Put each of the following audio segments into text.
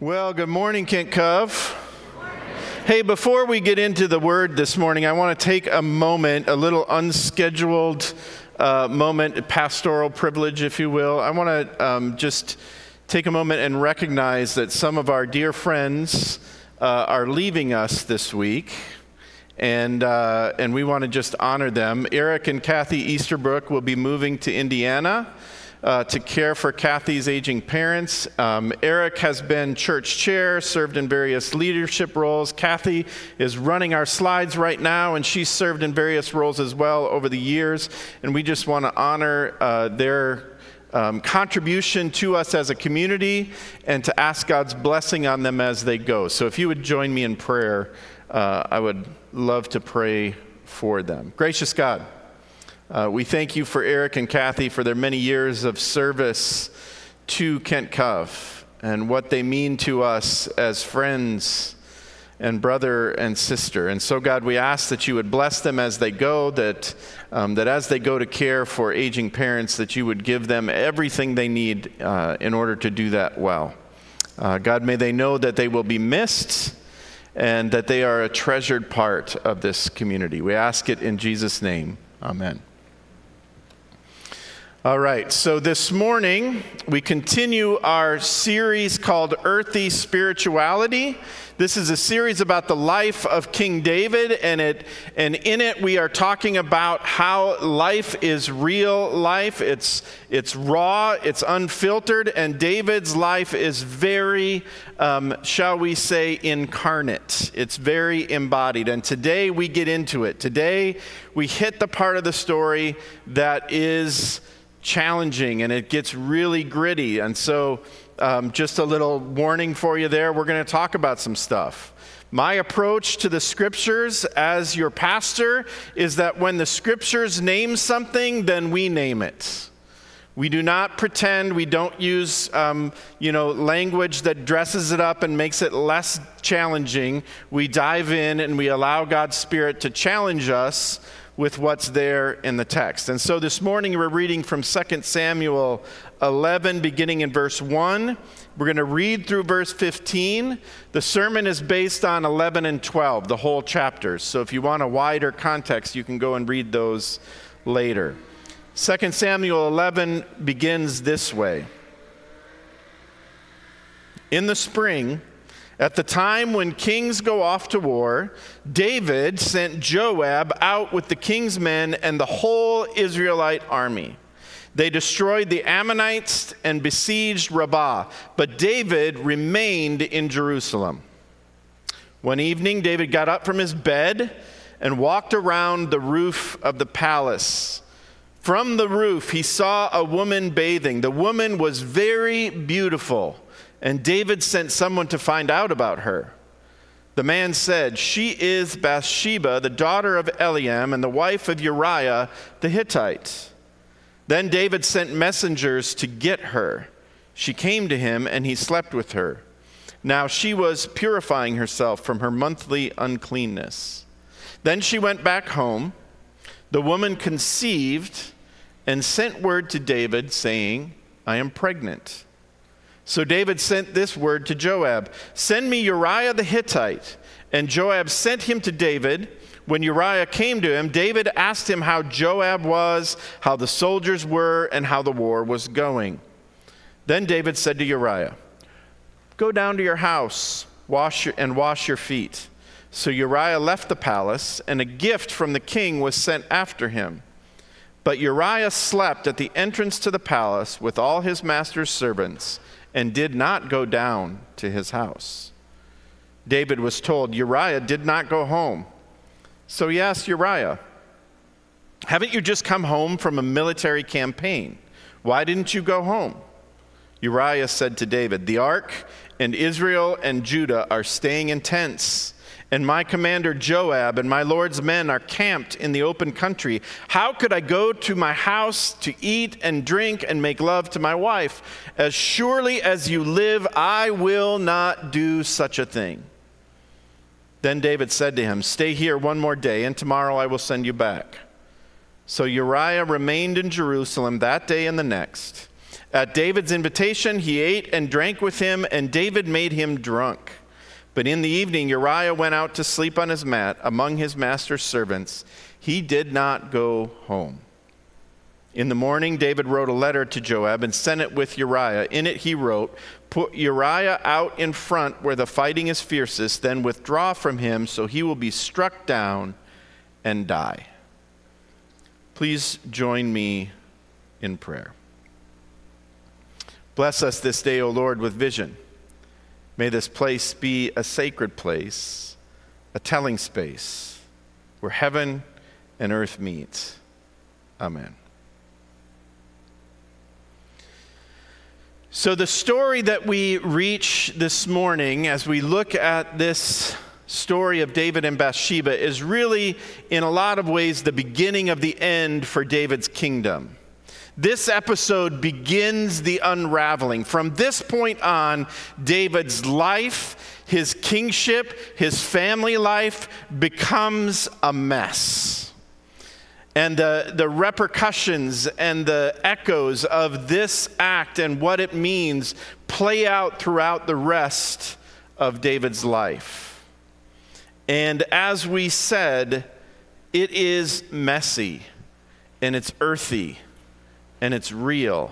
Well, good morning, Kent Cove. Hey, before we get into the word this morning, I want to take a moment, a little unscheduled uh, moment, pastoral privilege, if you will. I want to um, just take a moment and recognize that some of our dear friends uh, are leaving us this week. And, uh, and we want to just honor them. Eric and Kathy Easterbrook will be moving to Indiana uh, to care for Kathy's aging parents. Um, Eric has been church chair, served in various leadership roles. Kathy is running our slides right now, and she's served in various roles as well over the years. And we just want to honor uh, their um, contribution to us as a community and to ask God's blessing on them as they go. So if you would join me in prayer, uh, I would love to pray for them. Gracious God, uh, we thank you for Eric and Kathy for their many years of service to Kent Cove and what they mean to us as friends and brother and sister. And so, God, we ask that you would bless them as they go, that, um, that as they go to care for aging parents, that you would give them everything they need uh, in order to do that well. Uh, God, may they know that they will be missed and that they are a treasured part of this community. We ask it in Jesus' name. Amen. All right, so this morning we continue our series called Earthy Spirituality. This is a series about the life of King David, and, it, and in it we are talking about how life is real life. It's, it's raw, it's unfiltered, and David's life is very, um, shall we say, incarnate. It's very embodied. And today we get into it. Today we hit the part of the story that is challenging and it gets really gritty. And so, um, just a little warning for you there we're going to talk about some stuff. My approach to the scriptures as your pastor is that when the scriptures name something, then we name it. We do not pretend, we don't use um, you know, language that dresses it up and makes it less challenging. We dive in and we allow God's Spirit to challenge us with what's there in the text. And so this morning we're reading from 2 Samuel 11, beginning in verse 1. We're going to read through verse 15. The sermon is based on 11 and 12, the whole chapters. So if you want a wider context, you can go and read those later. 2 Samuel 11 begins this way In the spring, at the time when kings go off to war, David sent Joab out with the king's men and the whole Israelite army. They destroyed the Ammonites and besieged Rabbah, but David remained in Jerusalem. One evening, David got up from his bed and walked around the roof of the palace. From the roof, he saw a woman bathing. The woman was very beautiful and David sent someone to find out about her. The man said, She is Bathsheba, the daughter of Eliam, and the wife of Uriah the Hittite. Then David sent messengers to get her. She came to him, and he slept with her. Now she was purifying herself from her monthly uncleanness. Then she went back home. The woman conceived and sent word to David, saying, I am pregnant. So David sent this word to Joab Send me Uriah the Hittite. And Joab sent him to David. When Uriah came to him, David asked him how Joab was, how the soldiers were, and how the war was going. Then David said to Uriah, Go down to your house wash your, and wash your feet. So Uriah left the palace, and a gift from the king was sent after him. But Uriah slept at the entrance to the palace with all his master's servants and did not go down to his house. David was told Uriah did not go home. So he asked Uriah, Haven't you just come home from a military campaign? Why didn't you go home? Uriah said to David, The ark and Israel and Judah are staying in tents and my commander Joab and my Lord's men are camped in the open country. How could I go to my house to eat and drink and make love to my wife? As surely as you live, I will not do such a thing. Then David said to him, Stay here one more day, and tomorrow I will send you back. So Uriah remained in Jerusalem that day and the next. At David's invitation, he ate and drank with him, and David made him drunk. But in the evening, Uriah went out to sleep on his mat among his master's servants. He did not go home. In the morning, David wrote a letter to Joab and sent it with Uriah. In it, he wrote, Put Uriah out in front where the fighting is fiercest, then withdraw from him so he will be struck down and die. Please join me in prayer. Bless us this day, O Lord, with vision. May this place be a sacred place, a telling space where heaven and earth meet. Amen. So, the story that we reach this morning as we look at this story of David and Bathsheba is really, in a lot of ways, the beginning of the end for David's kingdom. This episode begins the unraveling. From this point on, David's life, his kingship, his family life becomes a mess. And the, the repercussions and the echoes of this act and what it means play out throughout the rest of David's life. And as we said, it is messy and it's earthy and it's real.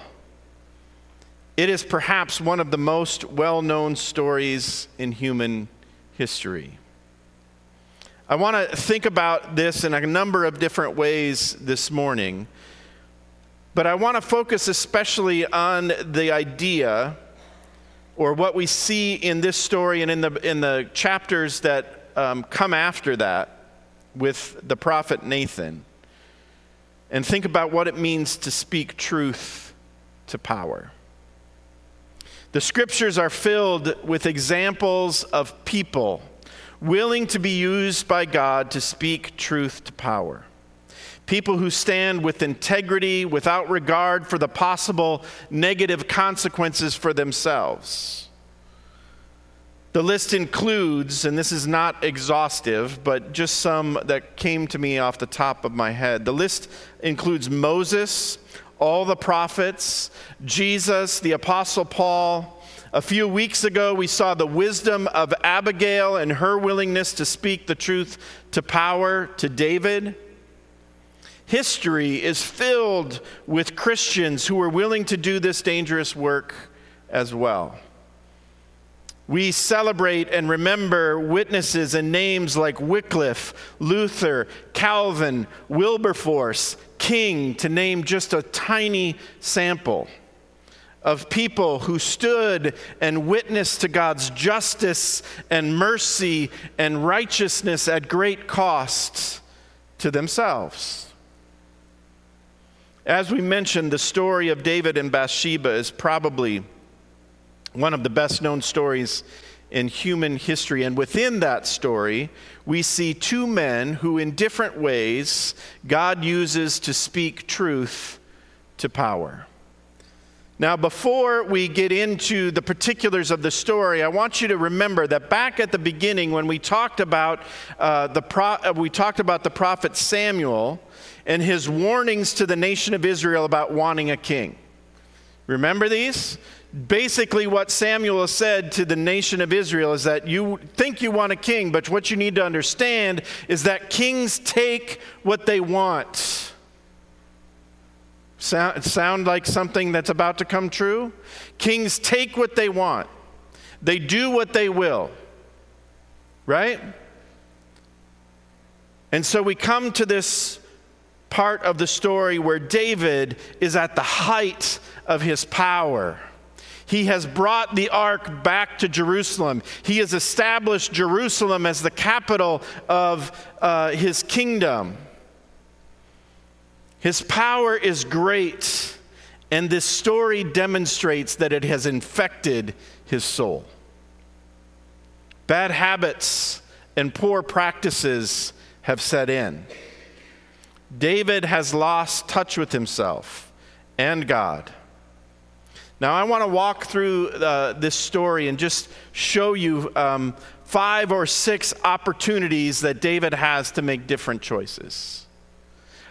It is perhaps one of the most well known stories in human history. I want to think about this in a number of different ways this morning, but I want to focus especially on the idea or what we see in this story and in the, in the chapters that um, come after that with the prophet Nathan and think about what it means to speak truth to power. The scriptures are filled with examples of people willing to be used by God to speak truth to power. People who stand with integrity without regard for the possible negative consequences for themselves. The list includes, and this is not exhaustive, but just some that came to me off the top of my head. The list includes Moses, all the prophets, Jesus, the Apostle Paul. A few weeks ago, we saw the wisdom of Abigail and her willingness to speak the truth to power to David. History is filled with Christians who are willing to do this dangerous work as well. We celebrate and remember witnesses and names like Wycliffe, Luther, Calvin, Wilberforce, King, to name just a tiny sample of people who stood and witnessed to God's justice and mercy and righteousness at great cost to themselves. As we mentioned, the story of David and Bathsheba is probably one of the best known stories in human history. And within that story, we see two men who, in different ways, God uses to speak truth to power. Now, before we get into the particulars of the story, I want you to remember that back at the beginning, when we talked about uh, the pro- uh, we talked about the prophet Samuel and his warnings to the nation of Israel about wanting a king. Remember these? basically what Samuel said to the nation of Israel is that you think you want a king, but what you need to understand is that kings take what they want. Sound, sound like something that's about to come true? Kings take what they want, they do what they will, right? And so we come to this part of the story where David is at the height of his power. He has brought the ark back to Jerusalem. He has established Jerusalem as the capital of uh, his kingdom. His power is great, and this story demonstrates that it has infected his soul. Bad habits and poor practices have set in. David has lost touch with himself and God. Now, I want to walk through uh, this story and just show you um, five or six opportunities that David has to make different choices.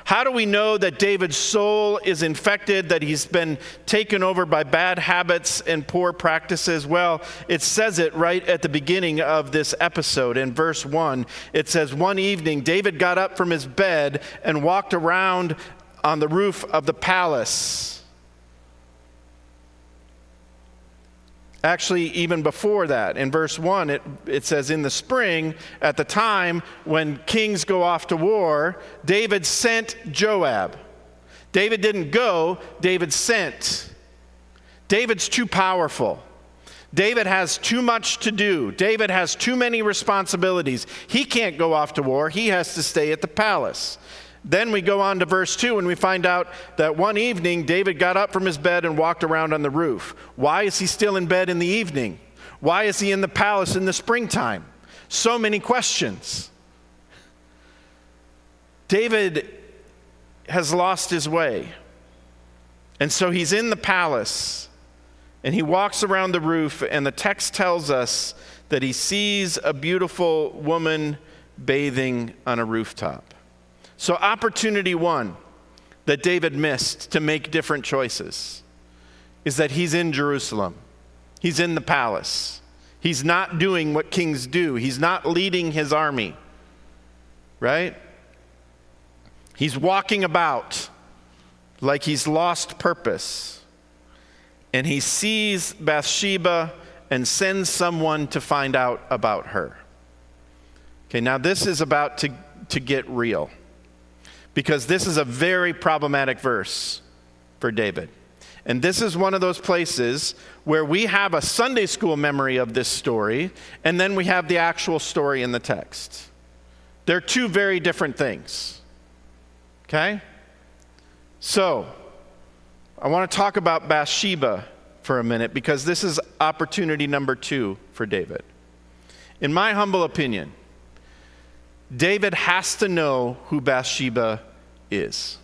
How do we know that David's soul is infected, that he's been taken over by bad habits and poor practices? Well, it says it right at the beginning of this episode in verse 1. It says, One evening, David got up from his bed and walked around on the roof of the palace. Actually, even before that, in verse 1, it, it says, In the spring, at the time when kings go off to war, David sent Joab. David didn't go, David sent. David's too powerful. David has too much to do. David has too many responsibilities. He can't go off to war, he has to stay at the palace. Then we go on to verse 2 and we find out that one evening David got up from his bed and walked around on the roof. Why is he still in bed in the evening? Why is he in the palace in the springtime? So many questions. David has lost his way. And so he's in the palace and he walks around the roof, and the text tells us that he sees a beautiful woman bathing on a rooftop. So, opportunity one that David missed to make different choices is that he's in Jerusalem, he's in the palace. He's not doing what kings do, he's not leading his army, right? He's walking about like he's lost purpose. And he sees Bathsheba and sends someone to find out about her. Okay, now this is about to, to get real because this is a very problematic verse for David. And this is one of those places where we have a Sunday school memory of this story, and then we have the actual story in the text. They're two very different things. Okay? So, I want to talk about Bathsheba for a minute because this is opportunity number two for David. In my humble opinion, David has to know who Bathsheba is.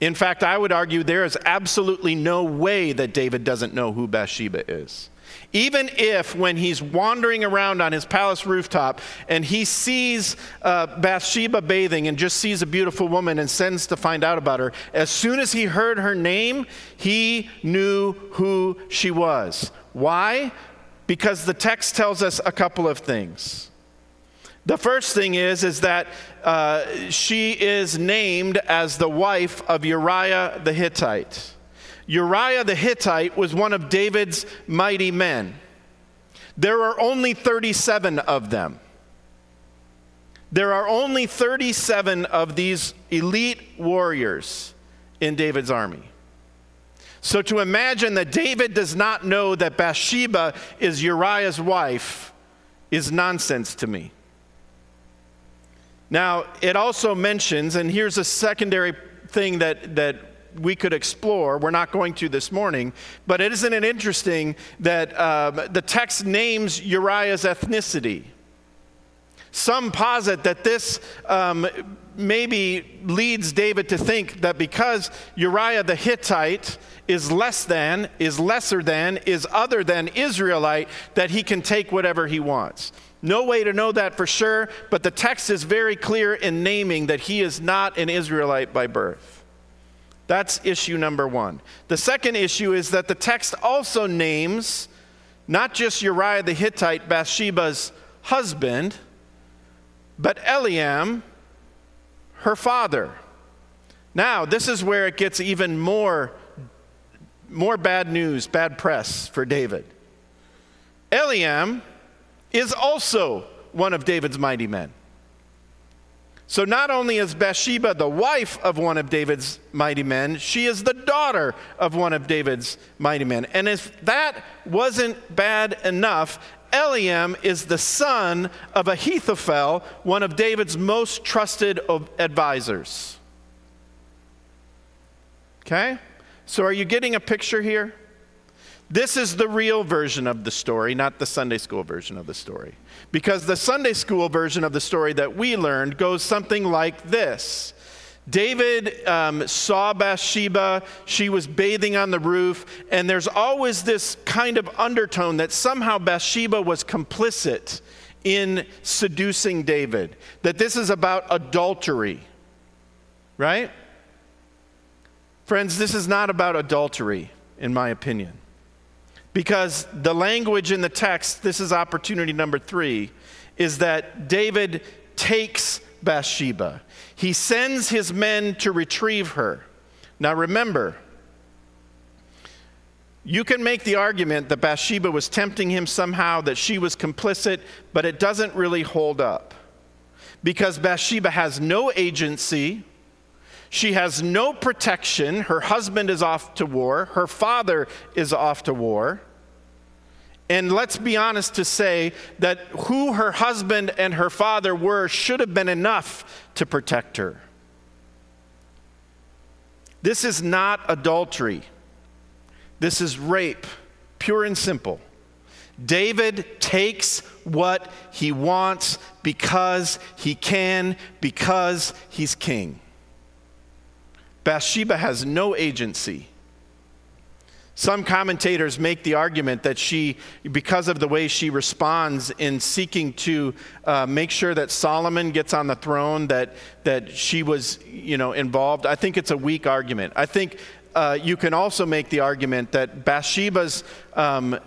In fact, I would argue there is absolutely no way that David doesn't know who Bathsheba is. Even if, when he's wandering around on his palace rooftop and he sees uh, Bathsheba bathing and just sees a beautiful woman and sends to find out about her, as soon as he heard her name, he knew who she was. Why? Because the text tells us a couple of things. The first thing is, is that uh, she is named as the wife of Uriah the Hittite. Uriah the Hittite was one of David's mighty men. There are only 37 of them. There are only 37 of these elite warriors in David's army. So to imagine that David does not know that Bathsheba is Uriah's wife is nonsense to me. Now, it also mentions, and here's a secondary thing that, that we could explore. We're not going to this morning, but isn't it interesting that um, the text names Uriah's ethnicity? Some posit that this um, maybe leads David to think that because Uriah the Hittite is less than, is lesser than, is other than Israelite, that he can take whatever he wants. No way to know that for sure, but the text is very clear in naming that he is not an Israelite by birth. That's issue number one. The second issue is that the text also names not just Uriah the Hittite, Bathsheba's husband, but Eliam, her father. Now, this is where it gets even more, more bad news, bad press for David. Eliam is also one of David's mighty men. So not only is Bathsheba the wife of one of David's mighty men, she is the daughter of one of David's mighty men. And if that wasn't bad enough, Eliam is the son of Ahithophel, one of David's most trusted advisors. Okay? So are you getting a picture here? This is the real version of the story, not the Sunday school version of the story. Because the Sunday school version of the story that we learned goes something like this David um, saw Bathsheba. She was bathing on the roof. And there's always this kind of undertone that somehow Bathsheba was complicit in seducing David, that this is about adultery. Right? Friends, this is not about adultery, in my opinion. Because the language in the text, this is opportunity number three, is that David takes Bathsheba. He sends his men to retrieve her. Now remember, you can make the argument that Bathsheba was tempting him somehow, that she was complicit, but it doesn't really hold up. Because Bathsheba has no agency, she has no protection. Her husband is off to war, her father is off to war. And let's be honest to say that who her husband and her father were should have been enough to protect her. This is not adultery. This is rape, pure and simple. David takes what he wants because he can, because he's king. Bathsheba has no agency. Some commentators make the argument that she, because of the way she responds in seeking to uh, make sure that Solomon gets on the throne, that, that she was you know, involved. I think it's a weak argument. I think uh, you can also make the argument that Bathsheba's um,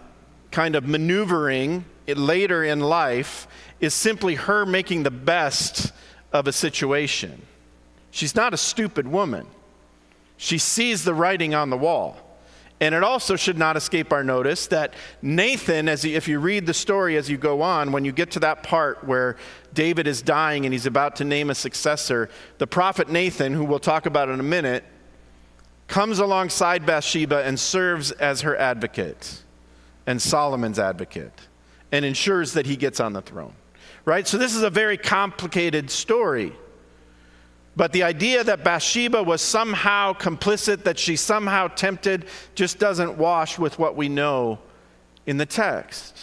kind of maneuvering later in life is simply her making the best of a situation. She's not a stupid woman. She sees the writing on the wall. And it also should not escape our notice that Nathan, as he, if you read the story as you go on, when you get to that part where David is dying and he's about to name a successor, the prophet Nathan, who we'll talk about in a minute, comes alongside Bathsheba and serves as her advocate and Solomon's advocate and ensures that he gets on the throne. Right? So this is a very complicated story. But the idea that Bathsheba was somehow complicit, that she somehow tempted, just doesn't wash with what we know in the text.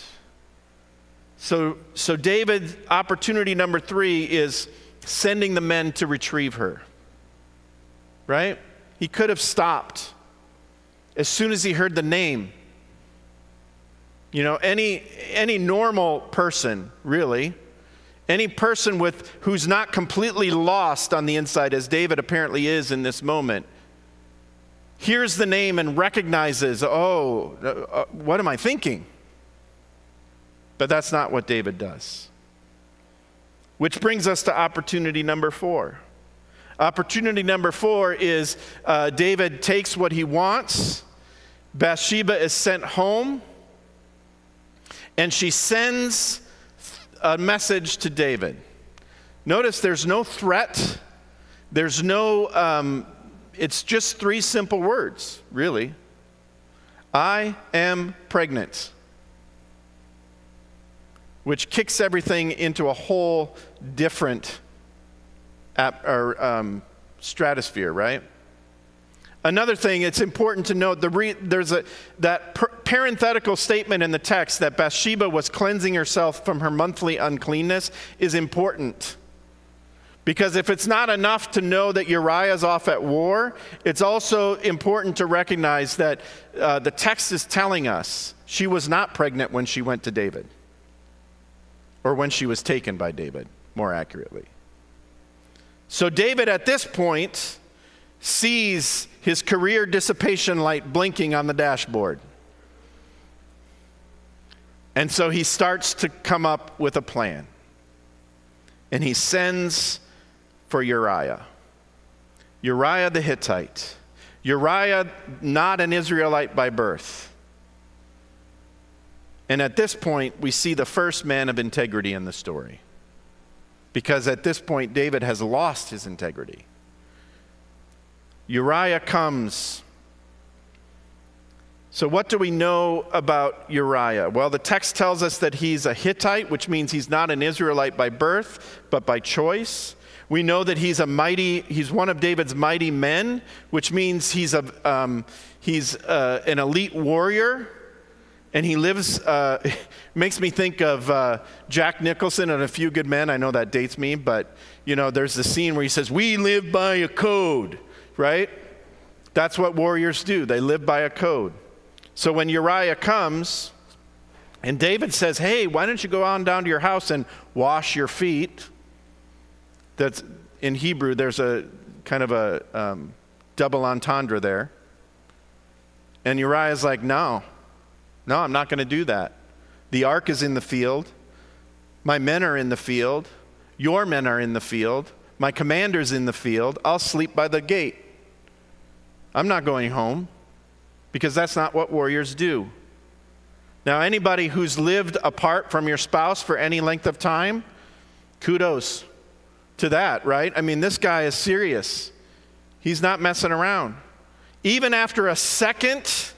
So, so David, opportunity number three is sending the men to retrieve her. Right? He could have stopped as soon as he heard the name. You know, any, any normal person, really, any person with, who's not completely lost on the inside, as David apparently is in this moment, hears the name and recognizes, oh, uh, uh what am I thinking? But that's not what David does. Which brings us to opportunity number four. Opportunity number four is uh, David takes what he wants. Bathsheba is sent home, and she sends a message to David. Notice there's no threat, there's no, um, it's just three simple words, really. I am pregnant, which kicks everything into a whole different ap- or, um, stratosphere, right? Another thing, it's important to note the re- there's a, that per- parenthetical statement in the text that Bathsheba was cleansing herself from her monthly uncleanness is important. Because if it's not enough to know that Uriah's off at war, it's also important to recognize that uh, the text is telling us she was not pregnant when she went to David, or when she was taken by David, more accurately. So David at this point sees his career dissipation light blinking on the dashboard. And so he starts to come up with a plan. And he sends for Uriah. Uriah the Hittite. Uriah, not an Israelite by birth. And at this point, we see the first man of integrity in the story because at this point, David has lost his integrity. Uriah comes. So, what do we know about Uriah? Well, the text tells us that he's a Hittite, which means he's not an Israelite by birth, but by choice. We know that he's a mighty, he's one of David's mighty men, which means he's, a, um, he's uh, an elite warrior and he lives, uh, makes me think of uh, Jack Nicholson and A Few Good Men. I know that dates me, but you know, there's the scene where he says, We live by a code, right? That's what warriors do, they live by a code. So when Uriah comes, and David says, Hey, why don't you go on down to your house and wash your feet? That's in Hebrew, there's a kind of a um, double entendre there. And Uriah's like, no, no, I'm not going to do that. The ark is in the field. My men are in the field. Your men are in the field. My commander's in the field. I'll sleep by the gate. I'm not going home because that's not what warriors do. Now, anybody who's lived apart from your spouse for any length of time, kudos to that, right? I mean, this guy is serious. He's not messing around. Even after a second,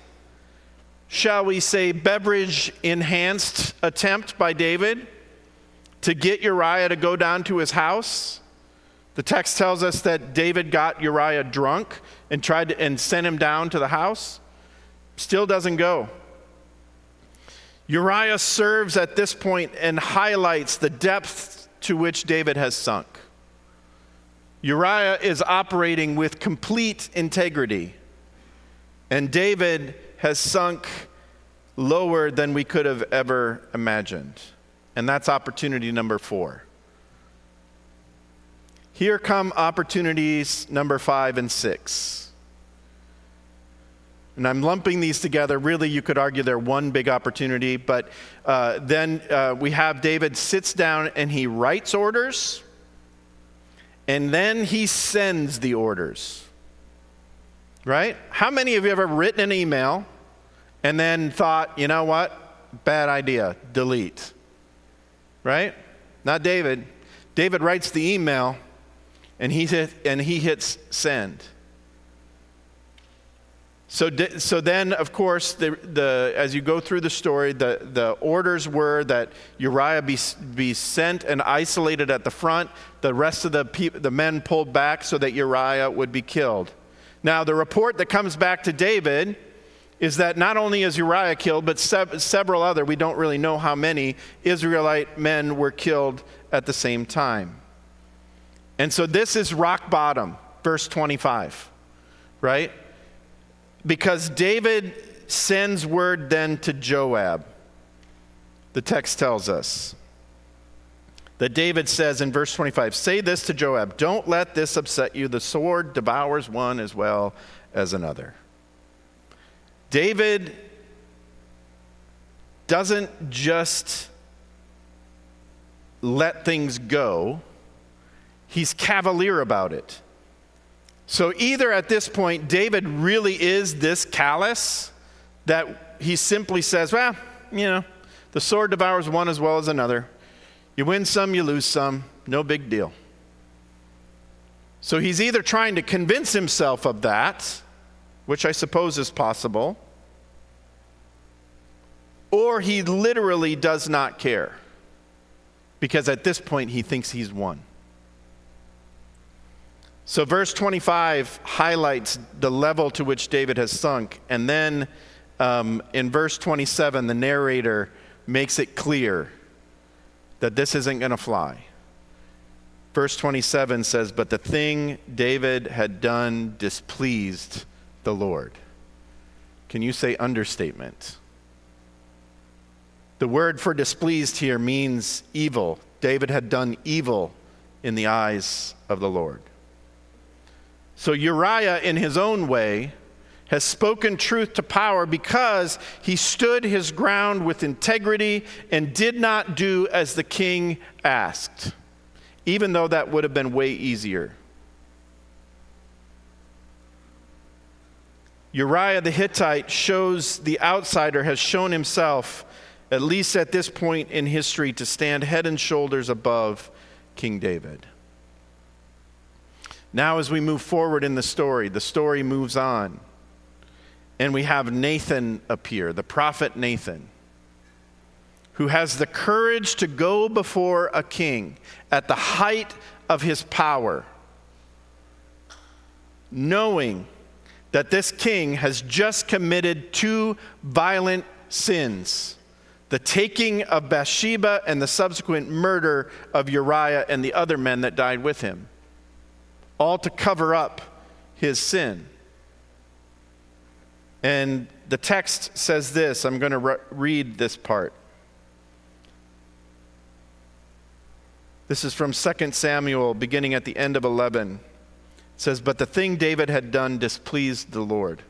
shall we say, beverage enhanced attempt by David to get Uriah to go down to his house, the text tells us that David got Uriah drunk and tried to, and sent him down to the house. Still doesn't go. Uriah serves at this point and highlights the depth to which David has sunk. Uriah is operating with complete integrity, and David has sunk lower than we could have ever imagined. And that's opportunity number four. Here come opportunities number five and six. And I'm lumping these together. Really, you could argue they're one big opportunity, but uh, then uh, we have David sits down and he writes orders, and then he sends the orders. Right? How many of you have ever written an email and then thought, you know what? Bad idea, delete? Right? Not David. David writes the email and he, hit, and he hits send. So, so then, of course, the, the, as you go through the story, the, the orders were that Uriah be, be sent and isolated at the front. The rest of the, the men pulled back so that Uriah would be killed. Now, the report that comes back to David is that not only is Uriah killed, but sev- several other, we don't really know how many, Israelite men were killed at the same time. And so this is rock bottom, verse 25, right? Because David sends word then to Joab. The text tells us that David says in verse 25, Say this to Joab, don't let this upset you. The sword devours one as well as another. David doesn't just let things go he's cavalier about it. So, either at this point, David really is this callous that he simply says, well, you know, the sword devours one as well as another. You win some, you lose some, no big deal. So, he's either trying to convince himself of that, which I suppose is possible, or he literally does not care because at this point he thinks he's won. So, verse 25 highlights the level to which David has sunk. And then um, in verse 27, the narrator makes it clear that this isn't going to fly. Verse 27 says, But the thing David had done displeased the Lord. Can you say understatement? The word for displeased here means evil. David had done evil in the eyes of the Lord. So Uriah, in his own way, has spoken truth to power because he stood his ground with integrity and did not do as the king asked, even though that would have been way easier. Uriah the Hittite shows the outsider has shown himself, at least at this point in history, to stand head and shoulders above King David. Now, as we move forward in the story, the story moves on. And we have Nathan appear, the prophet Nathan, who has the courage to go before a king at the height of his power, knowing that this king has just committed two violent sins the taking of Bathsheba and the subsequent murder of Uriah and the other men that died with him all to cover up his sin. And the text says this I'm going to re- read this part. This is from 2 Samuel, beginning at the end of 11. It says, But the thing David had done displeased the Lord.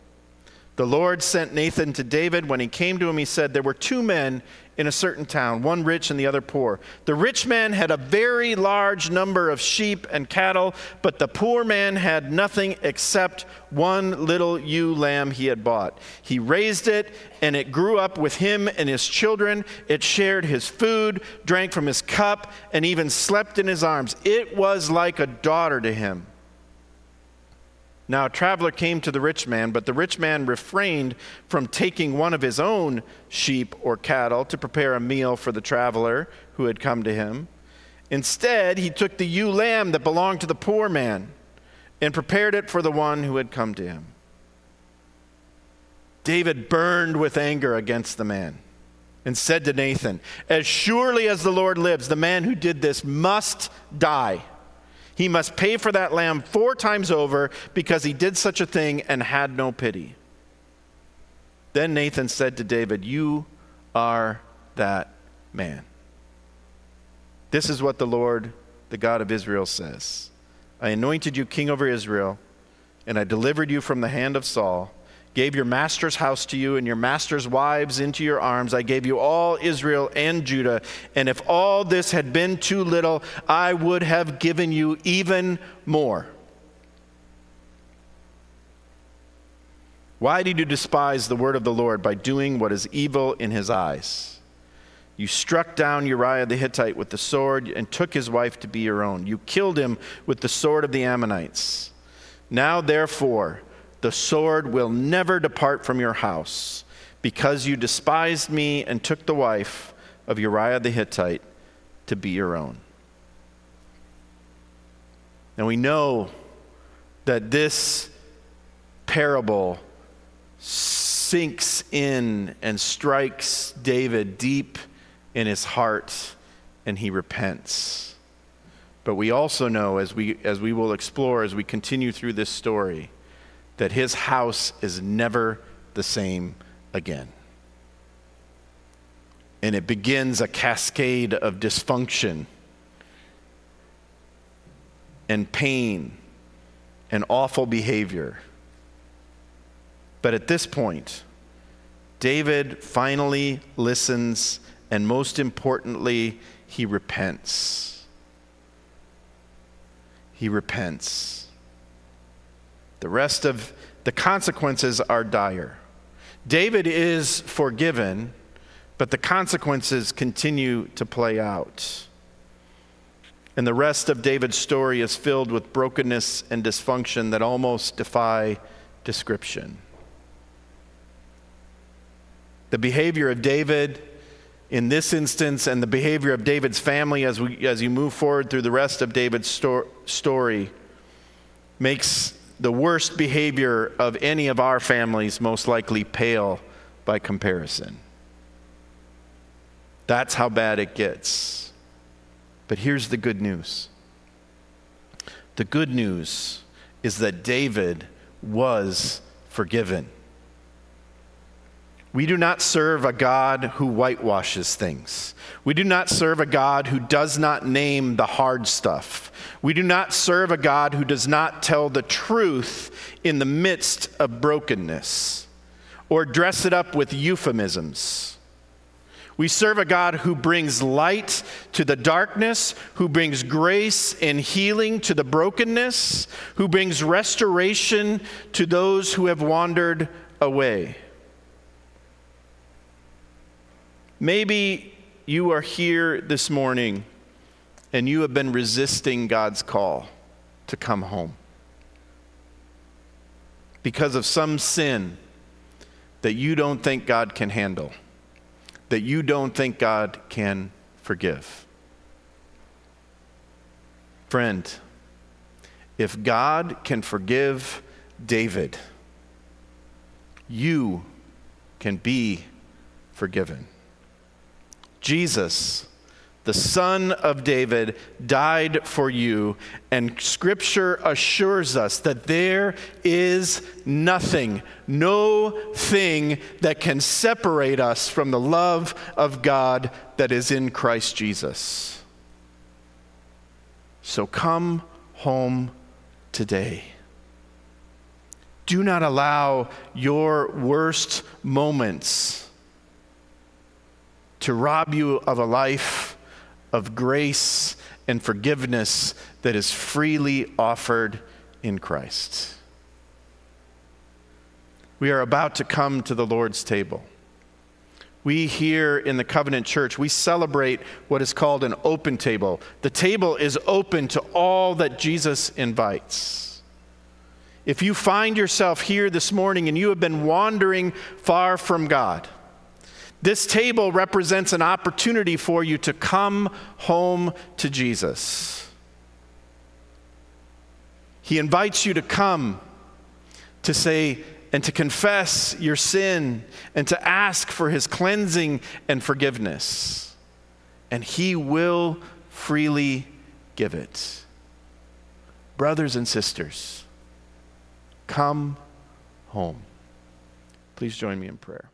The Lord sent Nathan to David. When he came to him, he said, There were two men in a certain town, one rich and the other poor. The rich man had a very large number of sheep and cattle, but the poor man had nothing except one little ewe lamb he had bought. He raised it, and it grew up with him and his children. It shared his food, drank from his cup, and even slept in his arms. It was like a daughter to him. Now a traveler came to the rich man, but the rich man refrained from taking one of his own sheep or cattle to prepare a meal for the traveler who had come to him. Instead, he took the ewe lamb that belonged to the poor man and prepared it for the one who had come to him. David burned with anger against the man and said to Nathan, As surely as the Lord lives, the man who did this must die. He must pay for that lamb four times over because he did such a thing and had no pity. Then Nathan said to David, You are that man. This is what the Lord, the God of Israel, says I anointed you king over Israel, and I delivered you from the hand of Saul gave your master's house to you and your master's wives into your arms. I gave you all Israel and Judah. And if all this had been too little, I would have given you even more. Why did you despise the word of the Lord by doing what is evil in his eyes? You struck down Uriah the Hittite with the sword and took his wife to be your own. You killed him with the sword of the Ammonites. Now, therefore, the sword will never depart from your house, because you despised me and took the wife of Uriah the Hittite to be your own. And we know that this parable sinks in and strikes David deep in his heart, and he repents. But we also know, as we, as we will explore as we continue through this story, that his house is never the same again. And it begins a cascade of dysfunction and pain and awful behavior. But at this point, David finally listens, and most importantly, he repents. He repents. The rest of the consequences are dire. David is forgiven, but the consequences continue to play out. And the rest of David's story is filled with brokenness and dysfunction that almost defy description. The behavior of David in this instance and the behavior of David's family as, we, as you move forward through the rest of David's sto- story makes the worst behavior of any of our families most likely pale by comparison. That's how bad it gets. But here's the good news the good news is that David was forgiven. We do not serve a God who whitewashes things. We do not serve a God who does not name the hard stuff. We do not serve a God who does not tell the truth in the midst of brokenness or dress it up with euphemisms. We serve a God who brings light to the darkness, who brings grace and healing to the brokenness, who brings restoration to those who have wandered away. Maybe you are here this morning and you have been resisting God's call to come home because of some sin that you don't think God can handle, that you don't think God can forgive. Friend, if God can forgive David, you can be forgiven. Jesus, the son of David, died for you, and scripture assures us that there is nothing, no thing that can separate us from the love of God that is in Christ Jesus. So come home today. Do not allow your worst moments to rob you of a life of grace and forgiveness that is freely offered in Christ. We are about to come to the Lord's table. We here in the Covenant Church, we celebrate what is called an open table. The table is open to all that Jesus invites. If you find yourself here this morning and you have been wandering far from God, this table represents an opportunity for you to come home to Jesus. He invites you to come to say, and to confess your sin and to ask for his cleansing and forgiveness. And he will freely give it. Brothers and sisters, come home. Please join me in prayer.